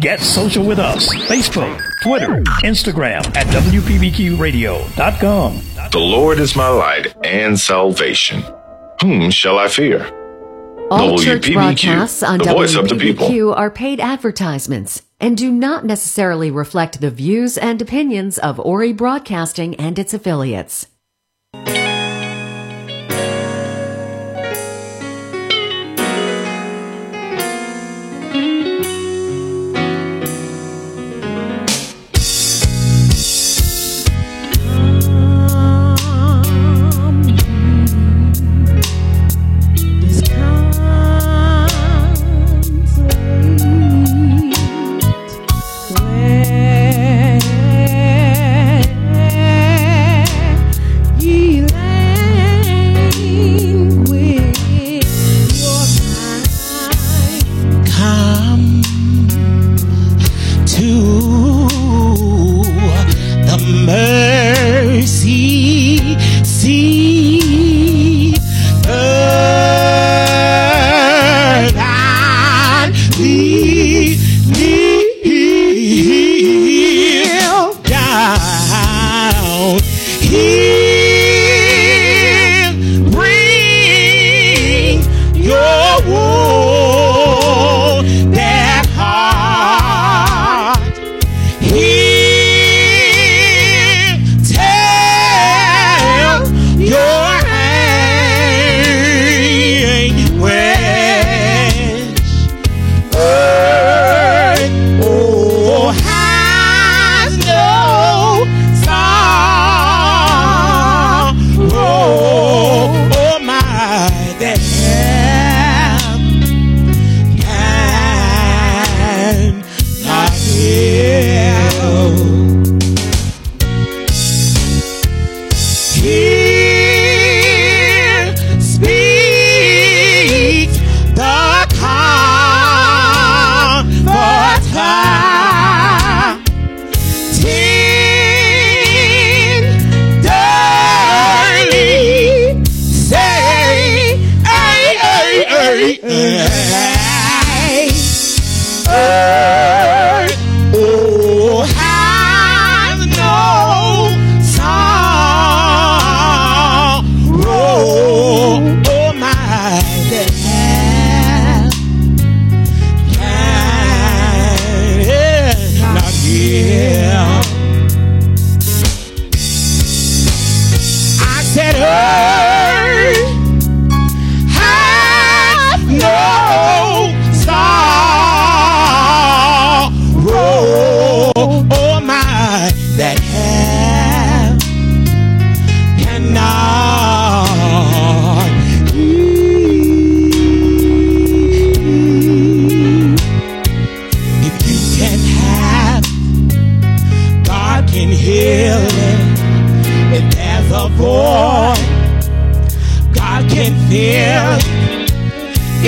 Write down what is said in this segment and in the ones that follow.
Get social with us. Facebook, Twitter, Instagram at WPBQRadio.com. The Lord is my light and salvation. Whom shall I fear? All church broadcasts on the voice of the people. Are paid advertisements and do not necessarily reflect the views and opinions of Ori Broadcasting and its affiliates.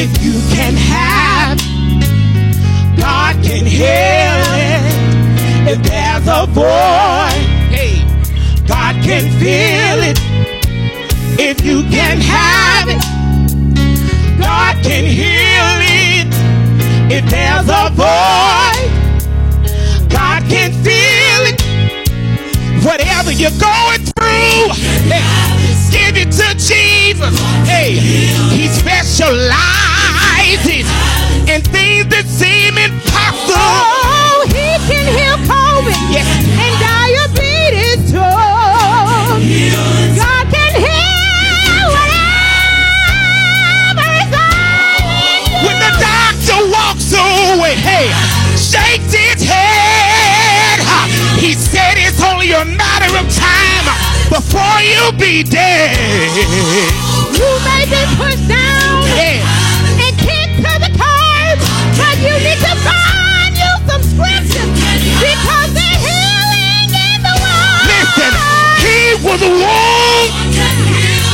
If you can have, God can heal it. If there's a void, hey, God can fill it. If you can have it, God can heal it. If there's a void, God can fill it. Whatever you're going through, hey, give it to Jesus. Hey, He specializes only a matter of time before you be dead. You may be pushed down Yeah. and kicked to the curb, but you need to find you some scriptures because the healing in the world. Listen, he was wounded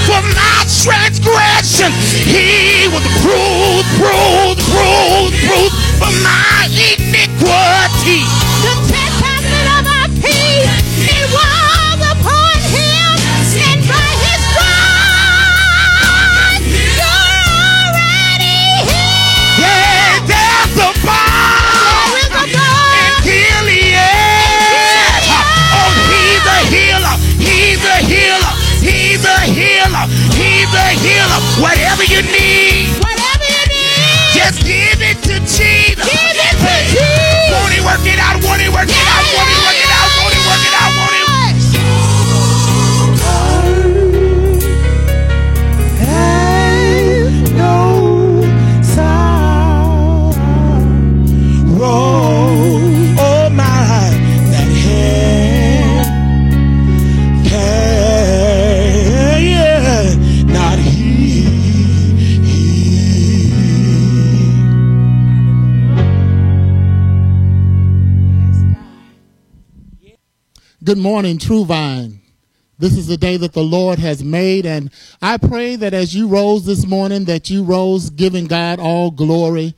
for my transgression. He was bruised, bruised, bruised, bruised for my iniquity. Whatever you need, whatever you need, just give it to Jesus. Give it to Jesus. Won't he work it out? Won't he work yeah. it out? Good morning, True Vine. This is the day that the Lord has made, and I pray that as you rose this morning, that you rose giving God all glory,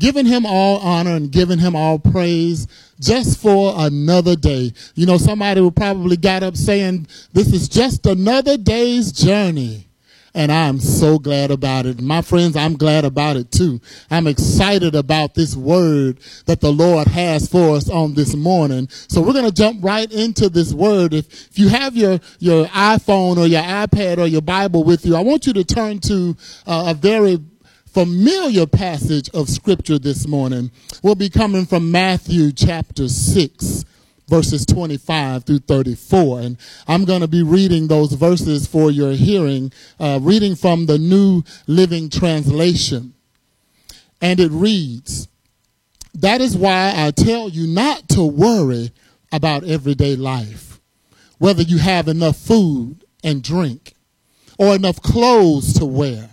giving him all honor, and giving him all praise just for another day. You know, somebody would probably got up saying, This is just another day's journey and I'm so glad about it. My friends, I'm glad about it too. I'm excited about this word that the Lord has for us on this morning. So we're going to jump right into this word. If, if you have your, your iPhone or your iPad or your Bible with you, I want you to turn to uh, a very familiar passage of scripture this morning. We'll be coming from Matthew chapter 6 verses 25 through 34. And I'm going to be reading those verses for your hearing, uh, reading from the New Living Translation. And it reads, That is why I tell you not to worry about everyday life, whether you have enough food and drink or enough clothes to wear.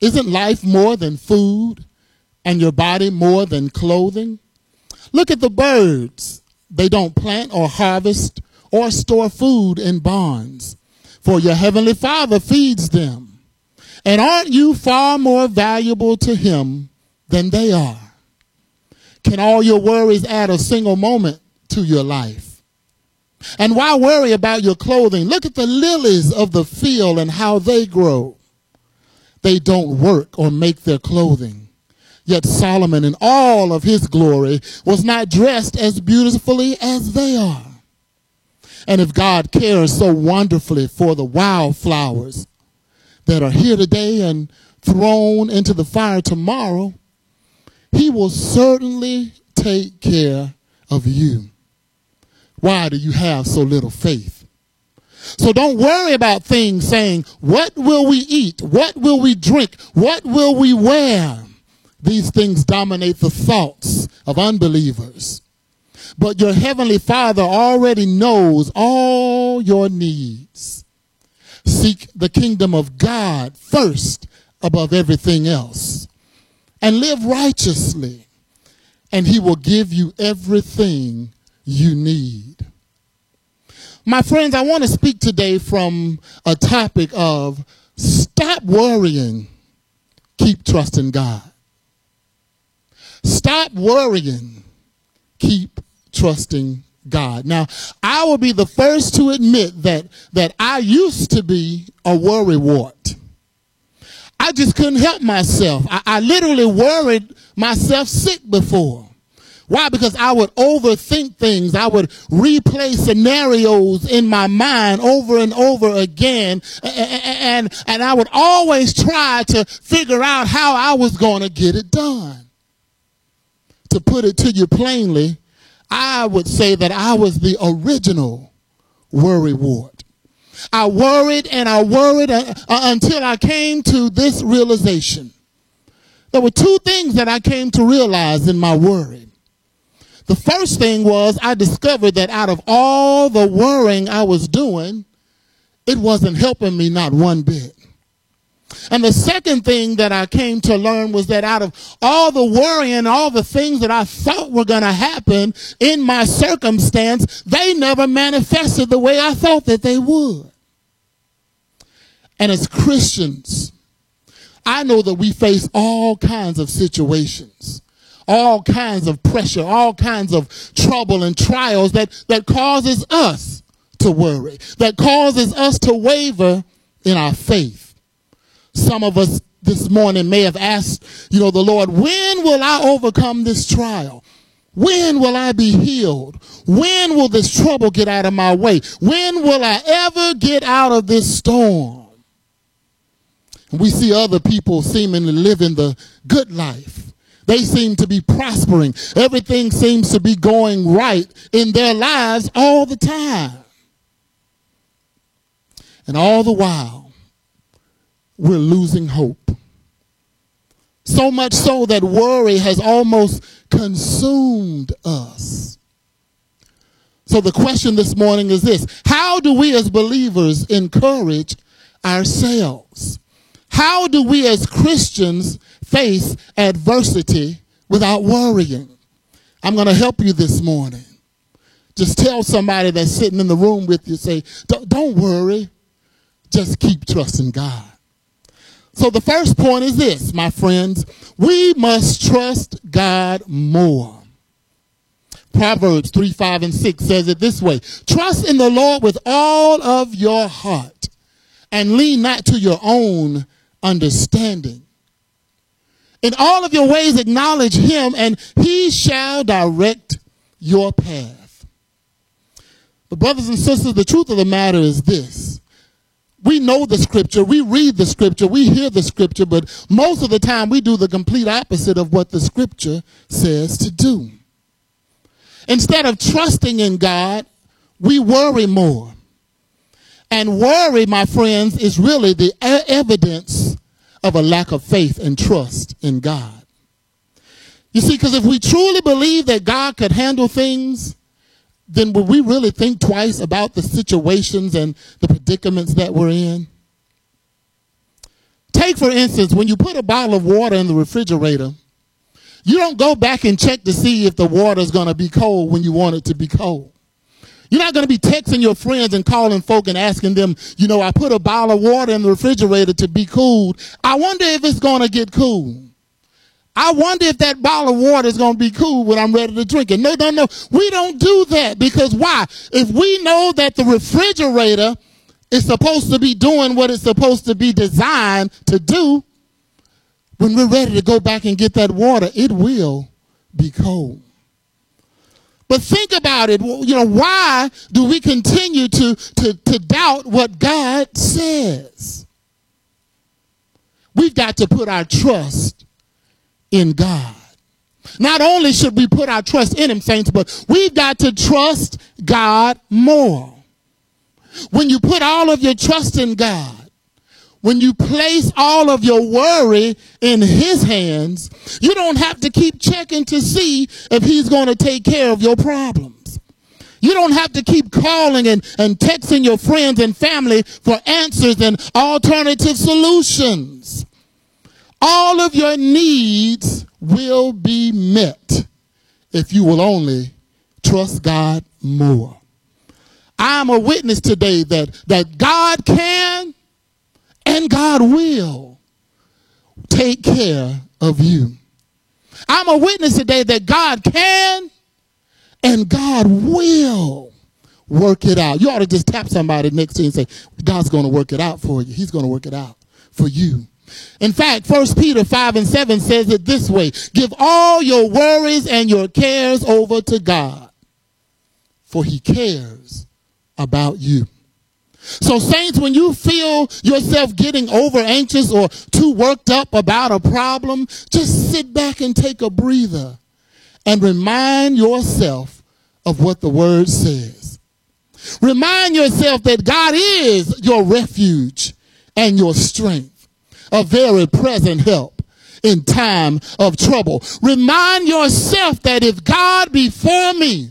Isn't life more than food and your body more than clothing? Look at the birds. They don't plant or harvest or store food in barns, for your heavenly Father feeds them. And aren't you far more valuable to Him than they are? Can all your worries add a single moment to your life? And why worry about your clothing? Look at the lilies of the field and how they grow. They don't work or make their clothing. Yet Solomon in all of his glory was not dressed as beautifully as they are. And if God cares so wonderfully for the wildflowers that are here today and thrown into the fire tomorrow, he will certainly take care of you. Why do you have so little faith? So don't worry about things saying, what will we eat? What will we drink? What will we wear? These things dominate the thoughts of unbelievers. But your heavenly Father already knows all your needs. Seek the kingdom of God first above everything else and live righteously, and He will give you everything you need. My friends, I want to speak today from a topic of stop worrying, keep trusting God. Stop worrying. Keep trusting God. Now, I will be the first to admit that, that I used to be a worry wart. I just couldn't help myself. I, I literally worried myself sick before. Why? Because I would overthink things. I would replay scenarios in my mind over and over again. And, and, and I would always try to figure out how I was going to get it done to put it to you plainly, I would say that I was the original worry wart. I worried and I worried uh, uh, until I came to this realization. There were two things that I came to realize in my worry. The first thing was I discovered that out of all the worrying I was doing, it wasn't helping me not one bit. And the second thing that I came to learn was that out of all the worrying, all the things that I thought were going to happen in my circumstance, they never manifested the way I thought that they would. And as Christians, I know that we face all kinds of situations, all kinds of pressure, all kinds of trouble and trials that, that causes us to worry, that causes us to waver in our faith. Some of us this morning may have asked, you know, the Lord, when will I overcome this trial? When will I be healed? When will this trouble get out of my way? When will I ever get out of this storm? We see other people seemingly living the good life. They seem to be prospering. Everything seems to be going right in their lives all the time. And all the while, we're losing hope. So much so that worry has almost consumed us. So the question this morning is this How do we as believers encourage ourselves? How do we as Christians face adversity without worrying? I'm going to help you this morning. Just tell somebody that's sitting in the room with you, say, don't, don't worry. Just keep trusting God. So the first point is this, my friends. We must trust God more. Proverbs 3, 5, and 6 says it this way Trust in the Lord with all of your heart and lean not to your own understanding. In all of your ways, acknowledge him, and he shall direct your path. But, brothers and sisters, the truth of the matter is this. We know the scripture, we read the scripture, we hear the scripture, but most of the time we do the complete opposite of what the scripture says to do. Instead of trusting in God, we worry more. And worry, my friends, is really the evidence of a lack of faith and trust in God. You see, because if we truly believe that God could handle things, then would we really think twice about the situations and the predicaments that we're in? Take, for instance, when you put a bottle of water in the refrigerator, you don't go back and check to see if the water is going to be cold when you want it to be cold. You're not going to be texting your friends and calling folk and asking them, you know, I put a bottle of water in the refrigerator to be cooled. I wonder if it's going to get cool. I wonder if that bottle of water is going to be cool when I'm ready to drink it. No, no, no. We don't do that because why? If we know that the refrigerator is supposed to be doing what it's supposed to be designed to do, when we're ready to go back and get that water, it will be cold. But think about it. You know, why do we continue to, to, to doubt what God says? We've got to put our trust in God. Not only should we put our trust in Him, saints, but we've got to trust God more. When you put all of your trust in God, when you place all of your worry in his hands, you don't have to keep checking to see if he's going to take care of your problems. You don't have to keep calling and, and texting your friends and family for answers and alternative solutions. All of your needs will be met if you will only trust God more. I'm a witness today that, that God can and God will take care of you. I'm a witness today that God can and God will work it out. You ought to just tap somebody next to you and say, God's going to work it out for you. He's going to work it out for you. In fact, 1 Peter 5 and 7 says it this way Give all your worries and your cares over to God, for he cares about you. So, saints, when you feel yourself getting over anxious or too worked up about a problem, just sit back and take a breather and remind yourself of what the word says. Remind yourself that God is your refuge and your strength, a very present help in time of trouble. Remind yourself that if God be for me,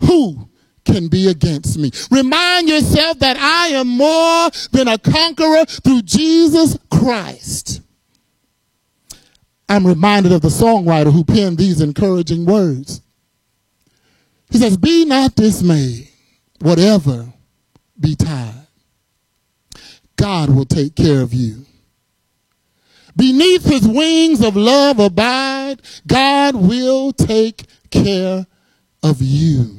who can be against me. Remind yourself that I am more than a conqueror through Jesus Christ. I'm reminded of the songwriter who penned these encouraging words. He says, Be not dismayed, whatever betide. God will take care of you. Beneath his wings of love abide, God will take care of you.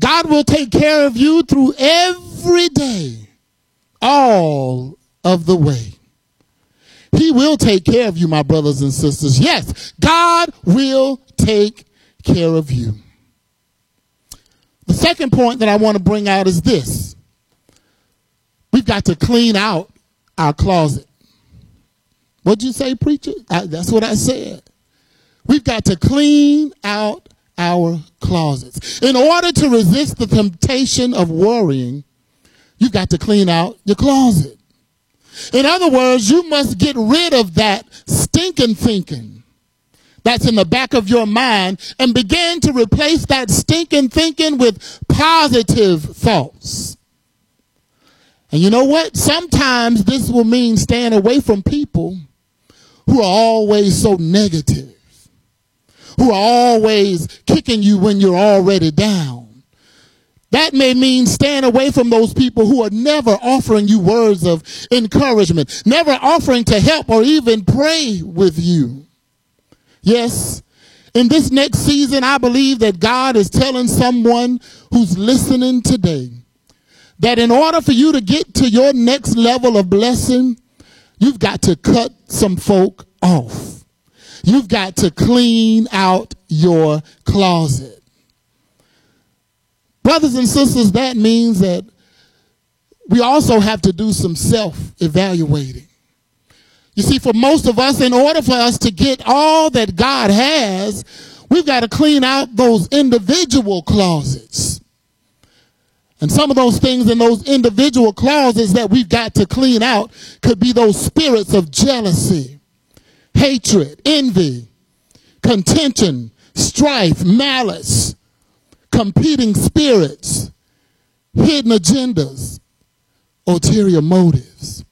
God will take care of you through every day, all of the way. He will take care of you, my brothers and sisters. Yes, God will take care of you. The second point that I want to bring out is this we've got to clean out our closet. What'd you say, preacher? I, that's what I said. We've got to clean out our closets. In order to resist the temptation of worrying, you've got to clean out your closet. In other words, you must get rid of that stinking thinking that's in the back of your mind and begin to replace that stinking thinking with positive thoughts. And you know what? Sometimes this will mean staying away from people who are always so negative who are always kicking you when you're already down. That may mean staying away from those people who are never offering you words of encouragement, never offering to help or even pray with you. Yes, in this next season, I believe that God is telling someone who's listening today that in order for you to get to your next level of blessing, you've got to cut some folk off. You've got to clean out your closet. Brothers and sisters, that means that we also have to do some self evaluating. You see, for most of us, in order for us to get all that God has, we've got to clean out those individual closets. And some of those things in those individual closets that we've got to clean out could be those spirits of jealousy, hatred, envy, contention, strife, malice, competing spirits, hidden agendas, ulterior motives.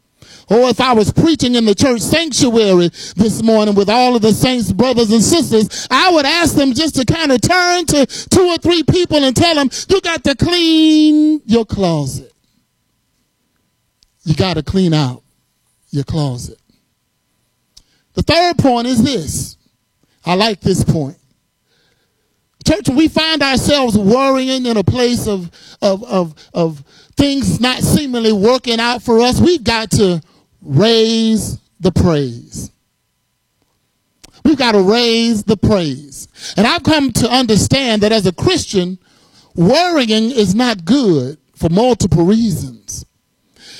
Or if I was preaching in the church sanctuary this morning with all of the saints, brothers and sisters, I would ask them just to kind of turn to two or three people and tell them, you got to clean your closet. You got to clean out your closet. The third point is this. I like this point. Church, we find ourselves worrying in a place of, of, of, of things not seemingly working out for us. We've got to raise the praise. We've got to raise the praise. And I've come to understand that as a Christian, worrying is not good for multiple reasons.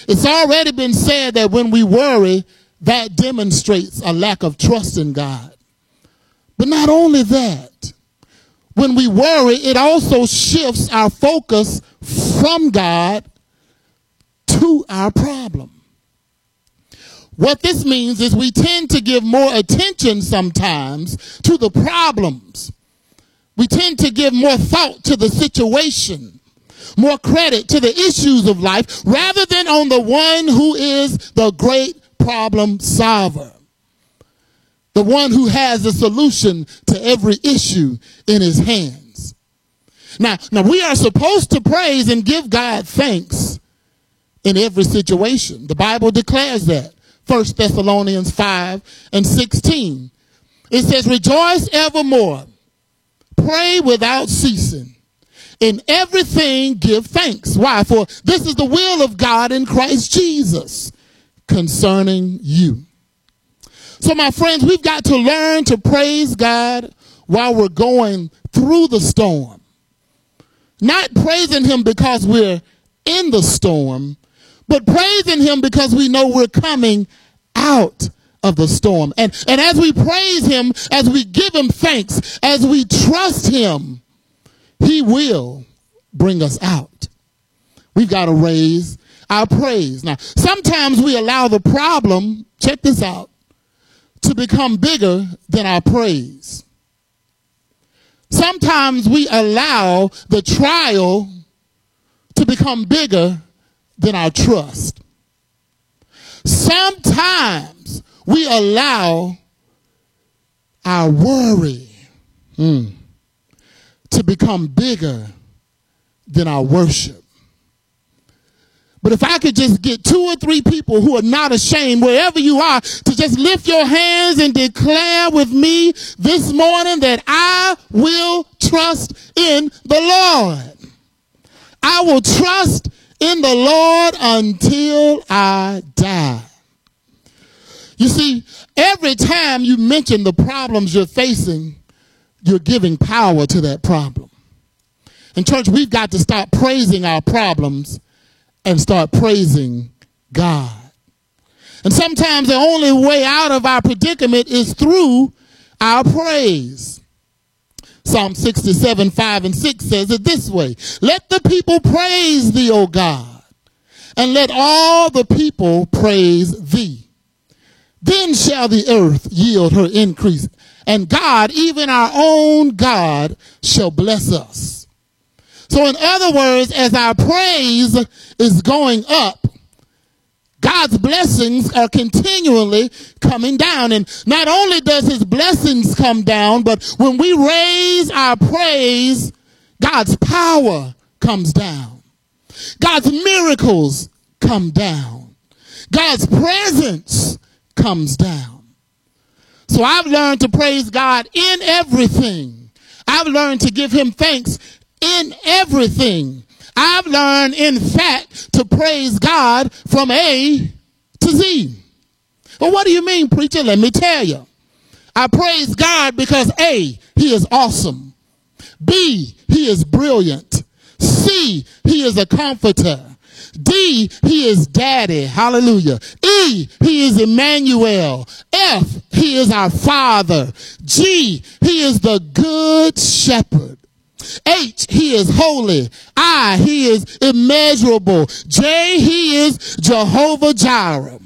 It's already been said that when we worry, that demonstrates a lack of trust in God. But not only that, when we worry, it also shifts our focus from God to our problem. What this means is we tend to give more attention sometimes to the problems. We tend to give more thought to the situation, more credit to the issues of life, rather than on the one who is the great problem solver. The one who has a solution to every issue in his hands. Now, now we are supposed to praise and give God thanks in every situation. The Bible declares that. 1 Thessalonians 5 and 16. It says, Rejoice evermore, pray without ceasing. In everything give thanks. Why? For this is the will of God in Christ Jesus concerning you. So, my friends, we've got to learn to praise God while we're going through the storm. Not praising Him because we're in the storm, but praising him because we know we're coming out of the storm. And, and as we praise him, as we give him thanks, as we trust him, he will bring us out. We've got to raise our praise. Now, sometimes we allow the problem, check this out, to become bigger than our praise. Sometimes we allow the trial to become bigger than our trust. Sometimes we allow our worry mm, to become bigger than our worship. But if I could just get two or three people who are not ashamed, wherever you are, to just lift your hands and declare with me this morning that I will trust in the Lord. I will trust in the Lord until I die. You see, every time you mention the problems you're facing, you're giving power to that problem. In church, we've got to stop praising our problems and start praising God. And sometimes the only way out of our predicament is through our praise. Psalm 67, 5 and 6 says it this way. Let the people praise thee, O God, and let all the people praise thee. Then shall the earth yield her increase, and God, even our own God, shall bless us. So in other words, as our praise is going up, God's blessings are continually coming down. And not only does his blessings come down, but when we raise our praise, God's power comes down. God's miracles come down. God's presence comes down. So I've learned to praise God in everything. I've learned to give him thanks in everything. I've learned, in fact, to praise God from A to Z. Well, what do you mean, preacher? Let me tell you. I praise God because A, He is awesome. B, He is brilliant. C, He is a comforter. D, He is daddy. Hallelujah. E, He is Emmanuel. F, He is our father. G, He is the good shepherd. H, he is holy. I, he is immeasurable. J, he is Jehovah Jireh.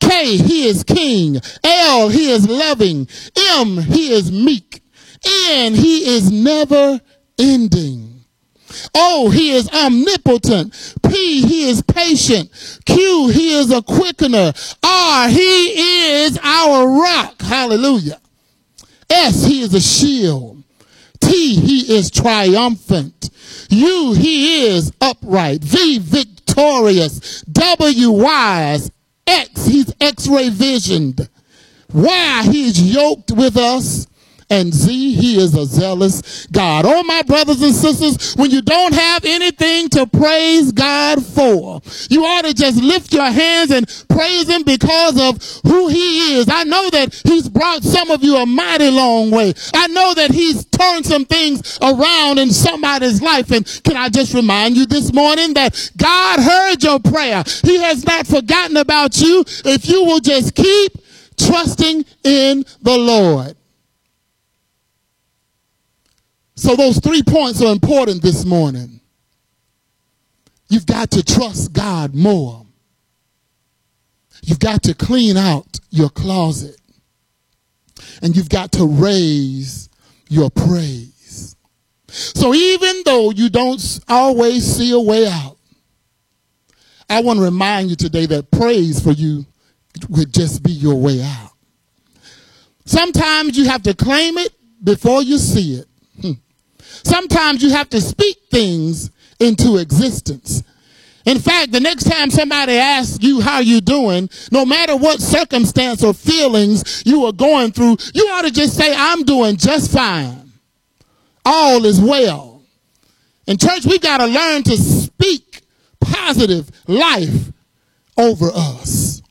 K, he is king. L, he is loving. M, he is meek. N, he is never ending. O, he is omnipotent. P, he is patient. Q, he is a quickener. R, he is our rock. Hallelujah. S, he is a shield. T, he is triumphant. U, he is upright. V, victorious. W, wise. X, he's x-ray visioned. Y, he is yoked with us and Z, he is a zealous God. Oh, my brothers and sisters, when you don't have anything to praise God for, you ought to just lift your hands and praise him because of who he is. I know that he's brought some of you a mighty long way. I know that he's turned some things around in somebody's life. And can I just remind you this morning that God heard your prayer. He has not forgotten about you if you will just keep trusting in the Lord. So those three points are important this morning. You've got to trust God more. You've got to clean out your closet. And you've got to raise your praise. So even though you don't always see a way out, I want to remind you today that praise for you would just be your way out. Sometimes you have to claim it before you see it. Hmm. Sometimes you have to speak things into existence. In fact, the next time somebody asks you how you're doing, no matter what circumstance or feelings you are going through, you ought to just say, I'm doing just fine. All is well. In church, we've got to learn to speak positive life over us.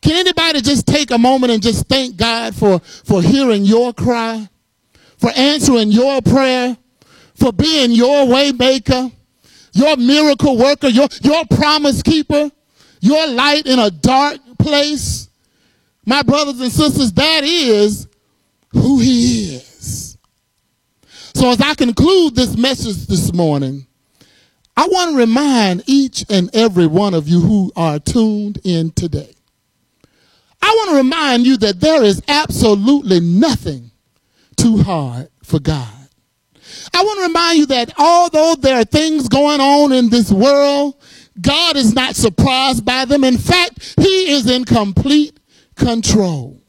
Can anybody just take a moment and just thank God for, for hearing your cry, for answering your prayer, for being your waymaker, your miracle worker, your, your promise keeper, your light in a dark place. My brothers and sisters, that is who he is. So as I conclude this message this morning, I want to remind each and every one of you who are tuned in today. I want to remind you that there is absolutely nothing too hard for God. I want to remind you that although there are things going on in this world, God is not surprised by them. In fact, He is in complete control.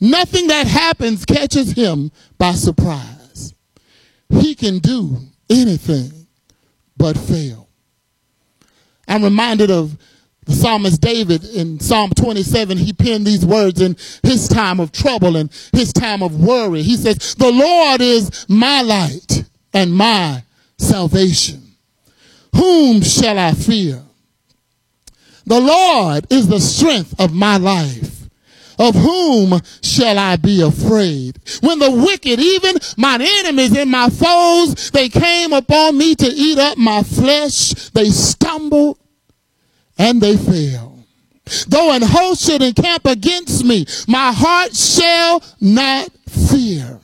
Nothing that happens catches Him by surprise. He can do anything but fail. I'm reminded of the psalmist David in Psalm 27, he penned these words in his time of trouble and his time of worry. He says, the Lord is my light and my salvation. Whom shall I fear? The Lord is the strength of my life. Of whom shall I be afraid? When the wicked, even mine enemies and my foes, they came upon me to eat up my flesh, they stumbled and they fail. Though an host should encamp against me, my heart shall not fear.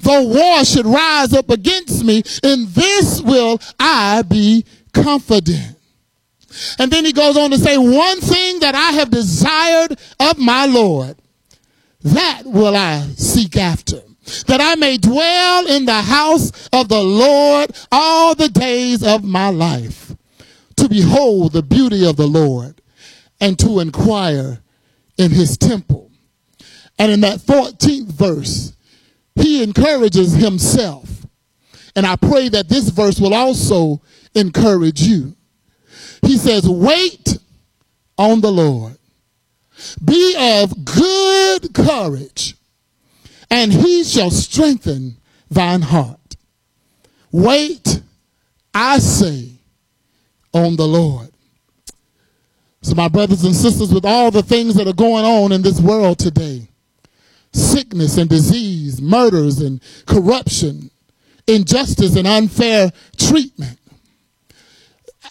Though war should rise up against me, in this will I be confident. And then he goes on to say, one thing that I have desired of my Lord, that will I seek after, that I may dwell in the house of the Lord all the days of my life to behold the beauty of the Lord and to inquire in his temple. And in that 14th verse, he encourages himself. And I pray that this verse will also encourage you. He says, Wait on the Lord. Be of good courage, and he shall strengthen thine heart. Wait, I say, on the Lord. So, my brothers and sisters, with all the things that are going on in this world today sickness and disease, murders and corruption, injustice and unfair treatment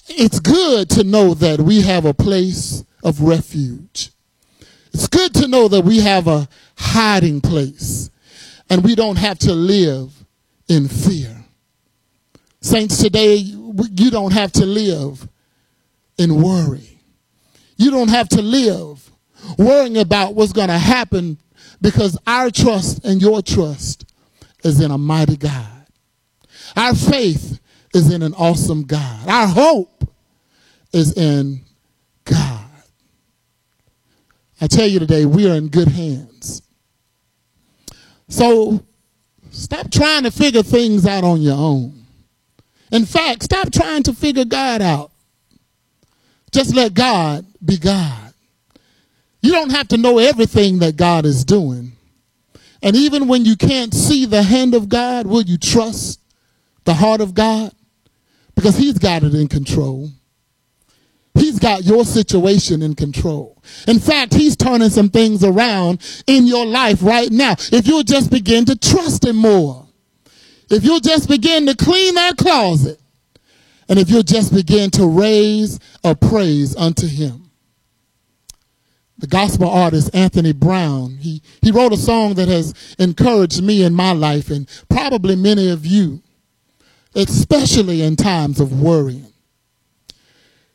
it's good to know that we have a place of refuge. It's good to know that we have a hiding place and we don't have to live in fear. Saints, today you don't have to live in worry. You don't have to live worrying about what's going to happen because our trust and your trust is in a mighty God. Our faith is in an awesome God. Our hope is in God. I tell you today, we are in good hands. So stop trying to figure things out on your own. In fact, stop trying to figure God out. Just let God be God. You don't have to know everything that God is doing. And even when you can't see the hand of God, will you trust the heart of God? Because He's got it in control. He's got your situation in control. In fact, he's turning some things around in your life right now. If you'll just begin to trust him more. If you'll just begin to clean that closet. And if you'll just begin to raise a praise unto him. The gospel artist Anthony Brown, he, he wrote a song that has encouraged me in my life and probably many of you, especially in times of worrying.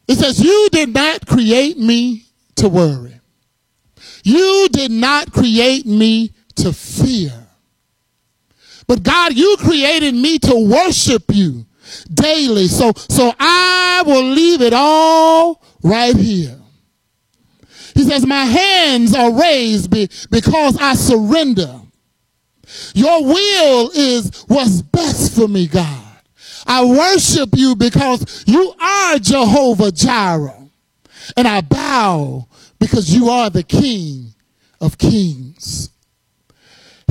It says, You did not create me to worry. You did not create me to fear. But God, you created me to worship you daily. So, so I will leave it all right here. He says, My hands are raised be, because I surrender. Your will is what's best for me, God. I worship you because you are Jehovah Jireh. And I bow because you are the King of kings.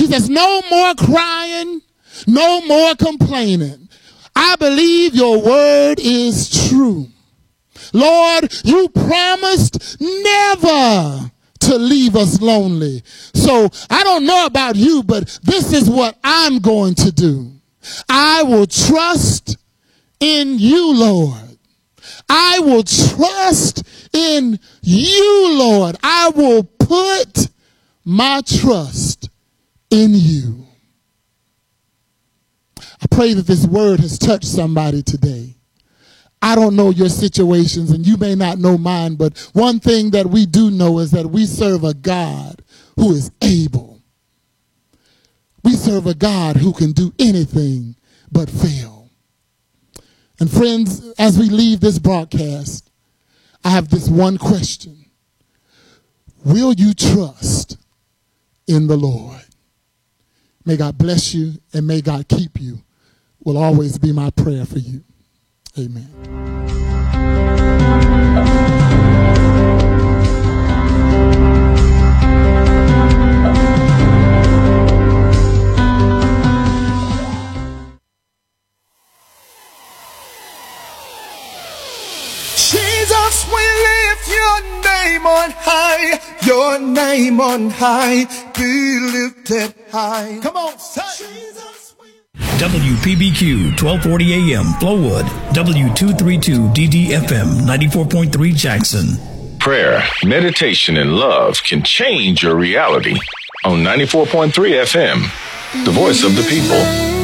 He says, no more crying, no more complaining. I believe your word is true. Lord, you promised never to leave us lonely. So I don't know about you, but this is what I'm going to do. I will trust in you, Lord. I will trust in you, Lord. I will put my trust in you. I pray that this word has touched somebody today. I don't know your situations and you may not know mine, but one thing that we do know is that we serve a God who is able we serve a God who can do anything but fail. And friends, as we leave this broadcast, I have this one question. Will you trust in the Lord? May God bless you and may God keep you will always be my prayer for you. Amen. Jesus will lift your name on high, your name on high, be lifted high. Come on, say. WPBQ 1240 AM Flowood, W232 DDFM 94.3 Jackson. Prayer, meditation, and love can change your reality on 94.3 FM, the voice of the people.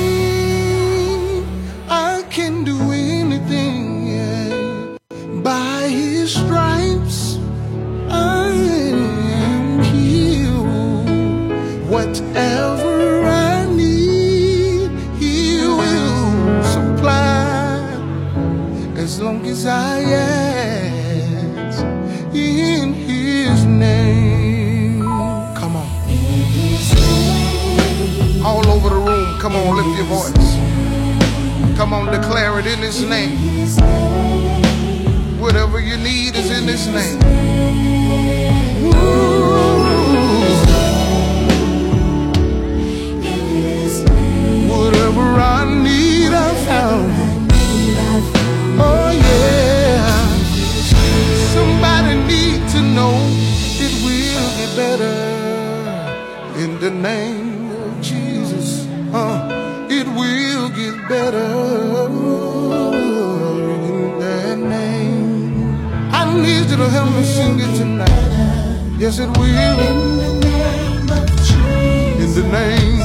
Come on, lift your voice. Come on, declare it in His name. Whatever you need is in His name. Ooh. Whatever I need, I found. Oh yeah. Somebody need to know it will get better in the name. better in that name. I need you to help me sing it tonight. Yes, it will. In the name of Jesus. In the name.